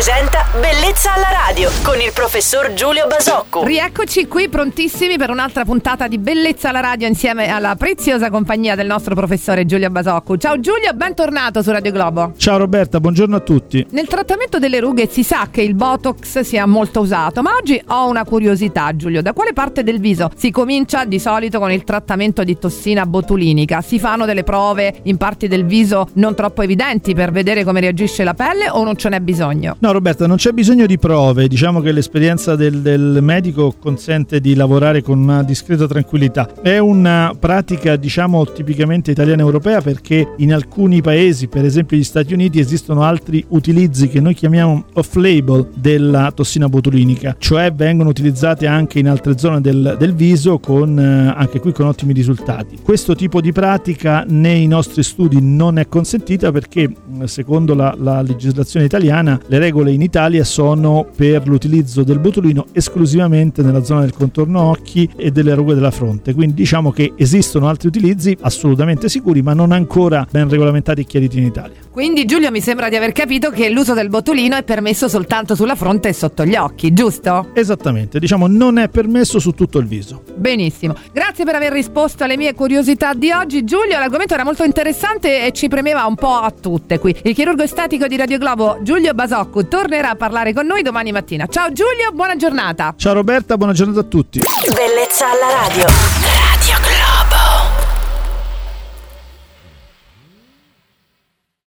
presenta Bellezza alla radio con il professor Giulio Basocco. Rieccoci qui prontissimi per un'altra puntata di Bellezza alla radio insieme alla preziosa compagnia del nostro professore Giulio Basocco. Ciao Giulio, bentornato su Radio Globo. Ciao Roberta, buongiorno a tutti. Nel trattamento delle rughe si sa che il Botox sia molto usato, ma oggi ho una curiosità Giulio. Da quale parte del viso si comincia di solito con il trattamento di tossina botulinica? Si fanno delle prove in parti del viso non troppo evidenti per vedere come reagisce la pelle o non ce n'è bisogno? No Roberta, non c'è bisogno di prove, diciamo che l'esperienza del, del medico consente di lavorare con una discreta tranquillità. È una pratica diciamo tipicamente italiana europea perché in alcuni paesi, per esempio gli Stati Uniti, esistono altri utilizzi che noi chiamiamo off-label della tossina botulinica, cioè vengono utilizzate anche in altre zone del, del viso con eh, anche qui con ottimi risultati. Questo tipo di pratica nei nostri studi non è consentita perché secondo la, la legislazione italiana le regole in Italia sono per l'utilizzo del botulino esclusivamente nella zona del contorno occhi e delle rughe della fronte. Quindi diciamo che esistono altri utilizzi assolutamente sicuri, ma non ancora ben regolamentati e chiariti in Italia. Quindi Giulio mi sembra di aver capito che l'uso del botulino è permesso soltanto sulla fronte e sotto gli occhi, giusto? Esattamente, diciamo non è permesso su tutto il viso. Benissimo. Grazie per aver risposto alle mie curiosità di oggi, Giulio. L'argomento era molto interessante e ci premeva un po' a tutte qui. Il chirurgo estetico di Radio Globo, Giulio Basocco, tornerà a parlare con noi domani mattina. Ciao Giulio, buona giornata. Ciao Roberta, buona giornata a tutti. Bellezza alla radio.